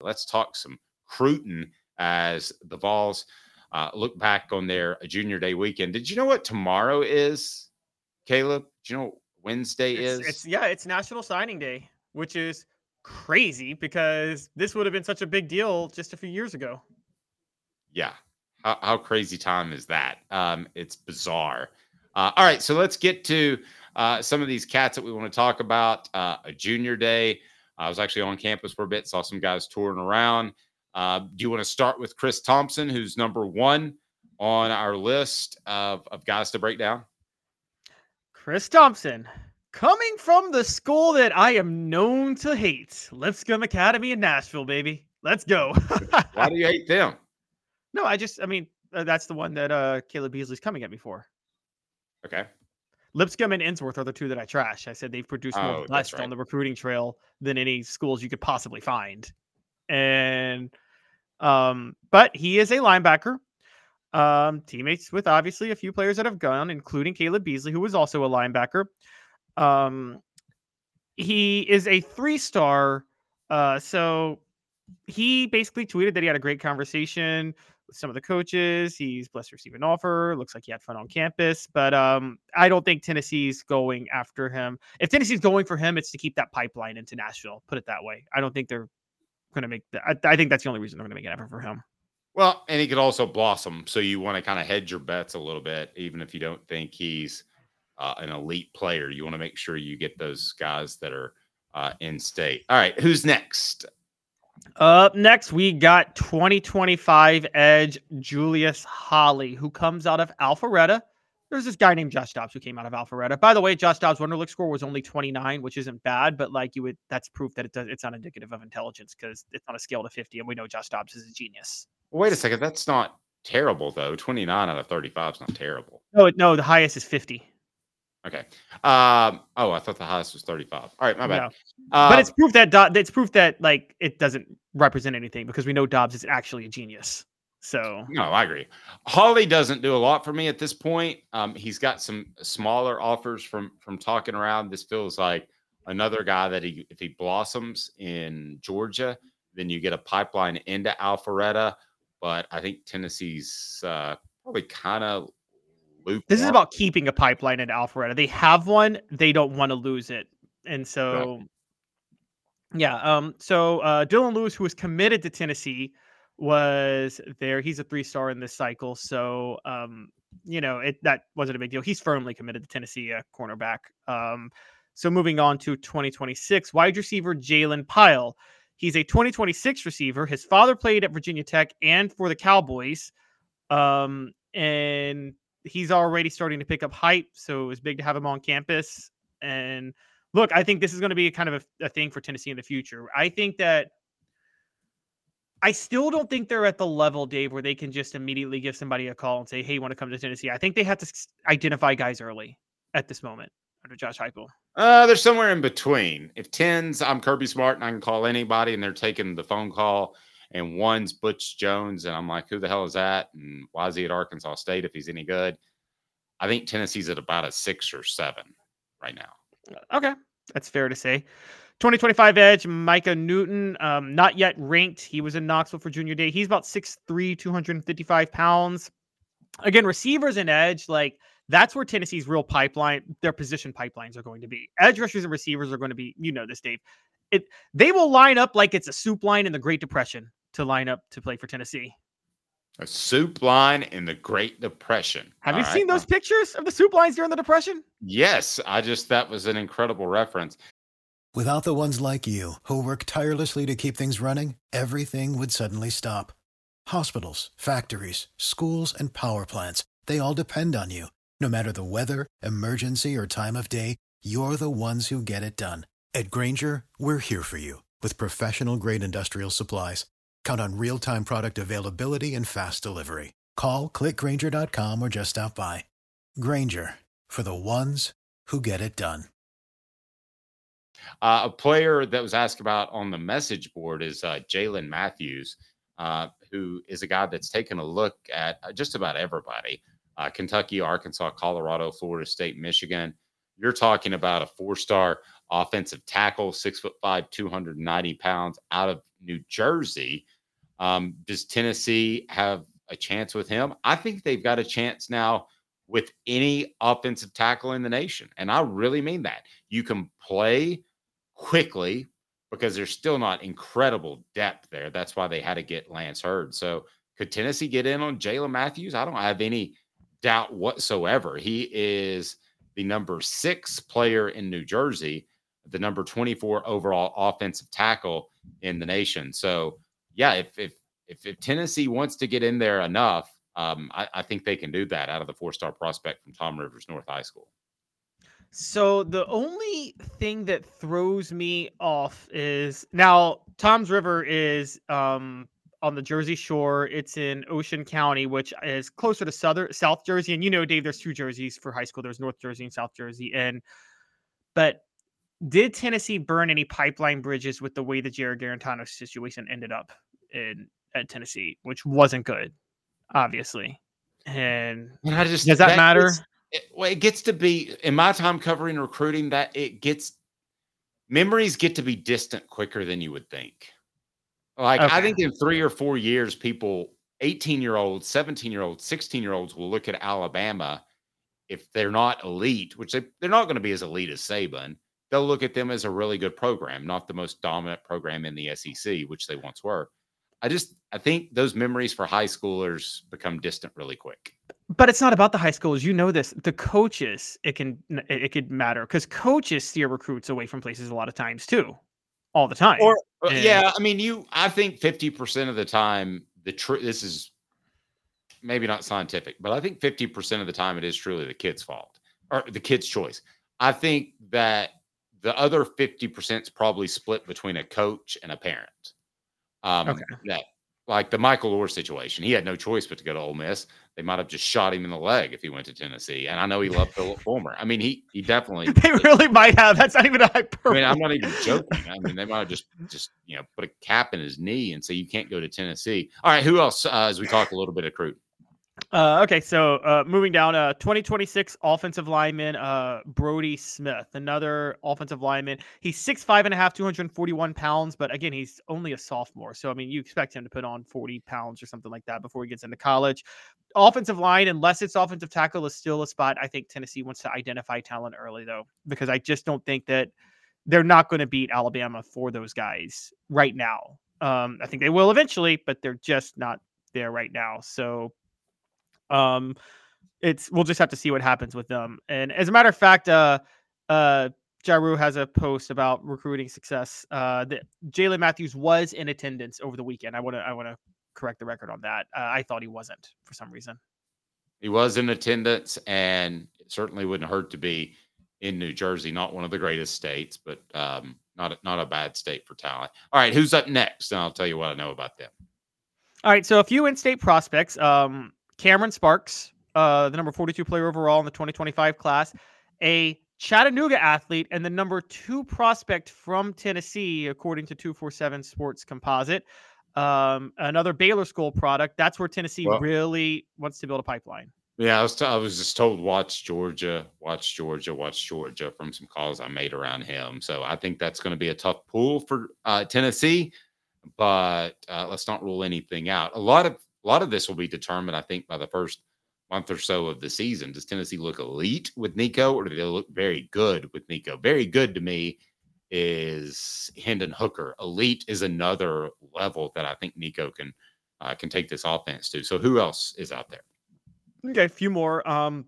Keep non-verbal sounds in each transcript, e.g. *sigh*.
Let's talk some Cruton as the Vols uh, look back on their junior day weekend. Did you know what tomorrow is, Caleb? Do you know what Wednesday it's, is? It's yeah, it's National Signing Day, which is crazy because this would have been such a big deal just a few years ago. Yeah. How, how crazy time is that? Um, it's bizarre. Uh, all right, so let's get to uh, some of these cats that we want to talk about. Uh, a junior day. I was actually on campus for a bit, saw some guys touring around. Uh, do you want to start with Chris Thompson, who's number one on our list of, of guys to break down? Chris Thompson, coming from the school that I am known to hate, Lipscomb Academy in Nashville, baby. Let's go. *laughs* Why do you hate them? No, I just, I mean, uh, that's the one that uh, Caleb Beasley's coming at me for. Okay. Lipscomb and Ensworth are the two that I trash. I said they've produced more Oh, right. on the recruiting trail than any schools you could possibly find. And um, but he is a linebacker. Um, teammates with obviously a few players that have gone, including Caleb Beasley, who was also a linebacker. Um, he is a three-star. Uh, so he basically tweeted that he had a great conversation with some of the coaches. He's blessed to receive an offer. Looks like he had fun on campus, but um, I don't think Tennessee's going after him. If Tennessee's going for him, it's to keep that pipeline into Nashville. Put it that way. I don't think they're going to make that. I, I think that's the only reason they're going to make an effort for him. Well, and he could also blossom. So you want to kind of hedge your bets a little bit, even if you don't think he's uh, an elite player. You want to make sure you get those guys that are uh, in state. All right, who's next? Up next, we got 2025 Edge Julius Holly, who comes out of Alpharetta. There's this guy named Josh Dobbs who came out of Alpharetta. By the way, Josh Dobbs' Wonderlic score was only 29, which isn't bad, but like you would, that's proof that it does, it's not indicative of intelligence because it's on a scale to 50, and we know Josh Dobbs is a genius. Wait a second. That's not terrible, though. 29 out of 35 is not terrible. No, no, the highest is 50. Okay. Um, oh, I thought the highest was 35. All right, my bad. No. Uh, but it's proof that Do- it's proof that like it doesn't represent anything because we know Dobbs is actually a genius. So No, I agree. Holly doesn't do a lot for me at this point. Um, he's got some smaller offers from from talking around. This feels like another guy that he if he blossoms in Georgia, then you get a pipeline into Alpharetta. But I think Tennessee's uh, probably kind of lukewarm. this is about keeping a pipeline in Alpharetta. They have one, they don't want to lose it. And so yeah, um so uh Dylan Lewis who was committed to Tennessee was there. He's a three-star in this cycle. So um you know, it that wasn't a big deal. He's firmly committed to Tennessee uh, cornerback. Um so moving on to 2026, wide receiver Jalen Pyle. He's a 2026 receiver. His father played at Virginia Tech and for the Cowboys. Um, and he's already starting to pick up hype. So it was big to have him on campus. And look, I think this is going to be kind of a, a thing for Tennessee in the future. I think that I still don't think they're at the level, Dave, where they can just immediately give somebody a call and say, "Hey, you want to come to Tennessee?" I think they have to identify guys early at this moment under Josh Heupel. Uh, they're somewhere in between. If tens, I'm Kirby Smart and I can call anybody, and they're taking the phone call. And one's Butch Jones, and I'm like, who the hell is that? And why is he at Arkansas State if he's any good? I think Tennessee's at about a six or seven right now. Okay, that's fair to say. 2025 Edge, Micah Newton, um, not yet ranked. He was in Knoxville for junior day. He's about 6'3, 255 pounds. Again, receivers and edge, like that's where Tennessee's real pipeline, their position pipelines are going to be. Edge rushers and receivers are going to be, you know this, Dave. It they will line up like it's a soup line in the Great Depression to line up to play for Tennessee. A soup line in the Great Depression. Have All you right, seen those uh, pictures of the soup lines during the Depression? Yes, I just that was an incredible reference. Without the ones like you, who work tirelessly to keep things running, everything would suddenly stop. Hospitals, factories, schools, and power plants, they all depend on you. No matter the weather, emergency, or time of day, you're the ones who get it done. At Grainger, we're here for you with professional grade industrial supplies. Count on real time product availability and fast delivery. Call clickgrainger.com or just stop by. Grainger for the ones who get it done. Uh, a player that was asked about on the message board is uh, Jalen Matthews, uh, who is a guy that's taken a look at uh, just about everybody uh, Kentucky, Arkansas, Colorado, Florida State, Michigan. You're talking about a four star offensive tackle, six foot five, 290 pounds out of New Jersey. Um, does Tennessee have a chance with him? I think they've got a chance now with any offensive tackle in the nation. And I really mean that. You can play quickly because there's still not incredible depth there. That's why they had to get Lance Heard. So could Tennessee get in on Jalen Matthews? I don't have any doubt whatsoever. He is the number six player in New Jersey, the number 24 overall offensive tackle in the nation. So yeah, if if if, if Tennessee wants to get in there enough, um, I, I think they can do that out of the four star prospect from Toms River North High School. So the only thing that throws me off is now Tom's River is um on the Jersey Shore. It's in Ocean County, which is closer to southern South Jersey. And you know, Dave, there's two jerseys for high school. There's North Jersey and South Jersey. And but did Tennessee burn any pipeline bridges with the way the Jarrett Guarantano situation ended up in at Tennessee, which wasn't good, obviously. And, just does that, that matter? it, well, it gets to be in my time covering recruiting that it gets memories get to be distant quicker than you would think. Like okay. I think in three or four years, people, 18 year olds, 17 year olds, 16 year olds will look at Alabama if they're not elite, which they, they're not going to be as elite as Saban. They'll look at them as a really good program, not the most dominant program in the SEC, which they once were. I just I think those memories for high schoolers become distant really quick. But it's not about the high schools. You know this. The coaches, it can it could matter because coaches steer recruits away from places a lot of times too, all the time. Or uh, and, yeah, I mean, you. I think fifty percent of the time, the truth. This is maybe not scientific, but I think fifty percent of the time it is truly the kid's fault or the kid's choice. I think that the other fifty percent is probably split between a coach and a parent. Um, okay. That like the Michael Oher situation, he had no choice but to go to Ole Miss. They might have just shot him in the leg if he went to Tennessee. And I know he loved Phillip Fulmer. I mean, he he definitely *laughs* they really might have. That's not even a hyperbole. I mean, I'm not even joking. I mean, they might have just just you know put a cap in his knee and say you can't go to Tennessee. All right, who else? Uh, as we talk a little bit of Crute. Uh, okay, so uh, moving down, uh, 2026 offensive lineman uh, Brody Smith, another offensive lineman. He's six five and a half, 241 pounds, but again, he's only a sophomore. So I mean, you expect him to put on 40 pounds or something like that before he gets into college. Offensive line, unless it's offensive tackle, is still a spot. I think Tennessee wants to identify talent early though, because I just don't think that they're not going to beat Alabama for those guys right now. Um, I think they will eventually, but they're just not there right now. So um, it's we'll just have to see what happens with them. And as a matter of fact, uh, uh, Jaru has a post about recruiting success. Uh, that Jalen Matthews was in attendance over the weekend. I want to I want to correct the record on that. Uh, I thought he wasn't for some reason. He was in attendance, and it certainly wouldn't hurt to be in New Jersey. Not one of the greatest states, but um, not a, not a bad state for talent. All right, who's up next? And I'll tell you what I know about them. All right, so a few in-state prospects. Um, Cameron Sparks, uh, the number 42 player overall in the 2025 class, a Chattanooga athlete, and the number two prospect from Tennessee, according to 247 Sports Composite. Um, another Baylor School product. That's where Tennessee well, really wants to build a pipeline. Yeah, I was, t- I was just told watch Georgia, watch Georgia, watch Georgia from some calls I made around him. So I think that's going to be a tough pull for uh, Tennessee, but uh, let's not rule anything out. A lot of a lot of this will be determined, I think, by the first month or so of the season. Does Tennessee look elite with Nico, or do they look very good with Nico? Very good to me is Hendon Hooker. Elite is another level that I think Nico can uh, can take this offense to. So who else is out there? Okay, a few more. Um,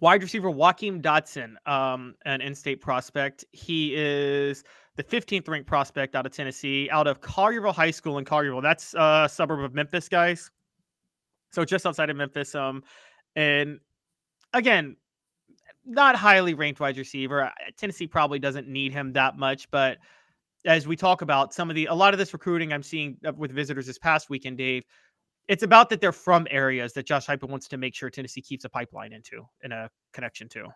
wide receiver Joaquin Dotson, um, an in-state prospect. He is the 15th ranked prospect out of Tennessee, out of Collierville High School in Collierville. That's a suburb of Memphis, guys. So just outside of Memphis. Um, and again, not highly ranked wide receiver. Tennessee probably doesn't need him that much, but as we talk about some of the a lot of this recruiting I'm seeing with visitors this past weekend, Dave, it's about that they're from areas that Josh Heupel wants to make sure Tennessee keeps a pipeline into and a connection to.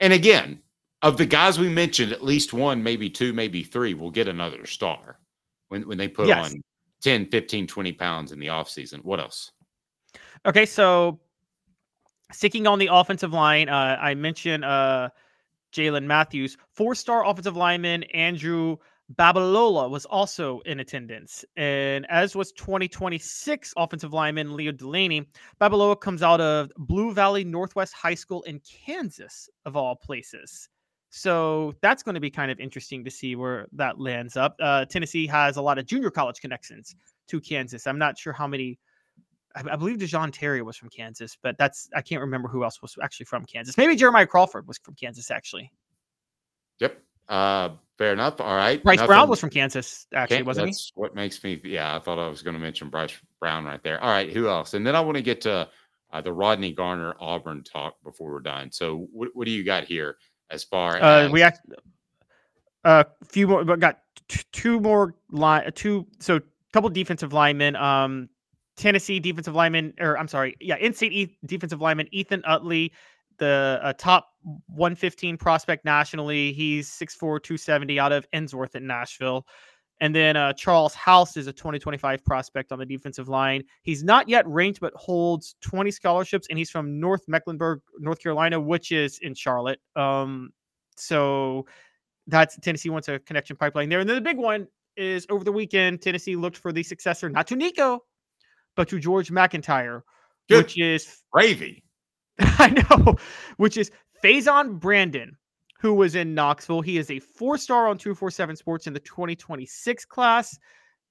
And again, of the guys we mentioned, at least one, maybe two, maybe three will get another star when, when they put yes. on 10, 15, 20 pounds in the offseason. What else? Okay, so sticking on the offensive line, uh, I mentioned uh, Jalen Matthews, four star offensive lineman Andrew Babalola was also in attendance. And as was 2026 offensive lineman Leo Delaney, Babalola comes out of Blue Valley Northwest High School in Kansas, of all places. So that's going to be kind of interesting to see where that lands up. Uh, Tennessee has a lot of junior college connections to Kansas. I'm not sure how many. I, I believe Dejon Terry was from Kansas, but that's I can't remember who else was actually from Kansas. Maybe Jeremiah Crawford was from Kansas, actually. Yep. Uh, fair enough. All right. Bryce Nothing. Brown was from Kansas, actually, wasn't that's he? What makes me? Yeah, I thought I was going to mention Bryce Brown right there. All right. Who else? And then I want to get to uh, the Rodney Garner Auburn talk before we're done. So, what, what do you got here as far uh, as we act a uh, few more, but got t- two more line, two so couple defensive linemen. Um, Tennessee defensive lineman, or I'm sorry, yeah, in-state e- defensive lineman Ethan Utley the uh, top 115 prospect nationally. He's 6'4, 270 out of Ensworth at Nashville. And then uh, Charles House is a 2025 prospect on the defensive line. He's not yet ranked, but holds 20 scholarships, and he's from North Mecklenburg, North Carolina, which is in Charlotte. Um, so that's Tennessee wants a connection pipeline there. And then the big one is over the weekend, Tennessee looked for the successor, not to Nico, but to George MacIntyre, Good. which is gravy. *laughs* I know, which is Faizon Brandon, who was in Knoxville. He is a four star on 247 Sports in the 2026 class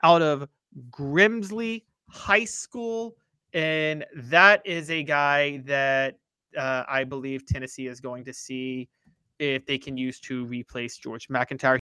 out of Grimsley High School. And that is a guy that uh, I believe Tennessee is going to see if they can use to replace George MacIntyre.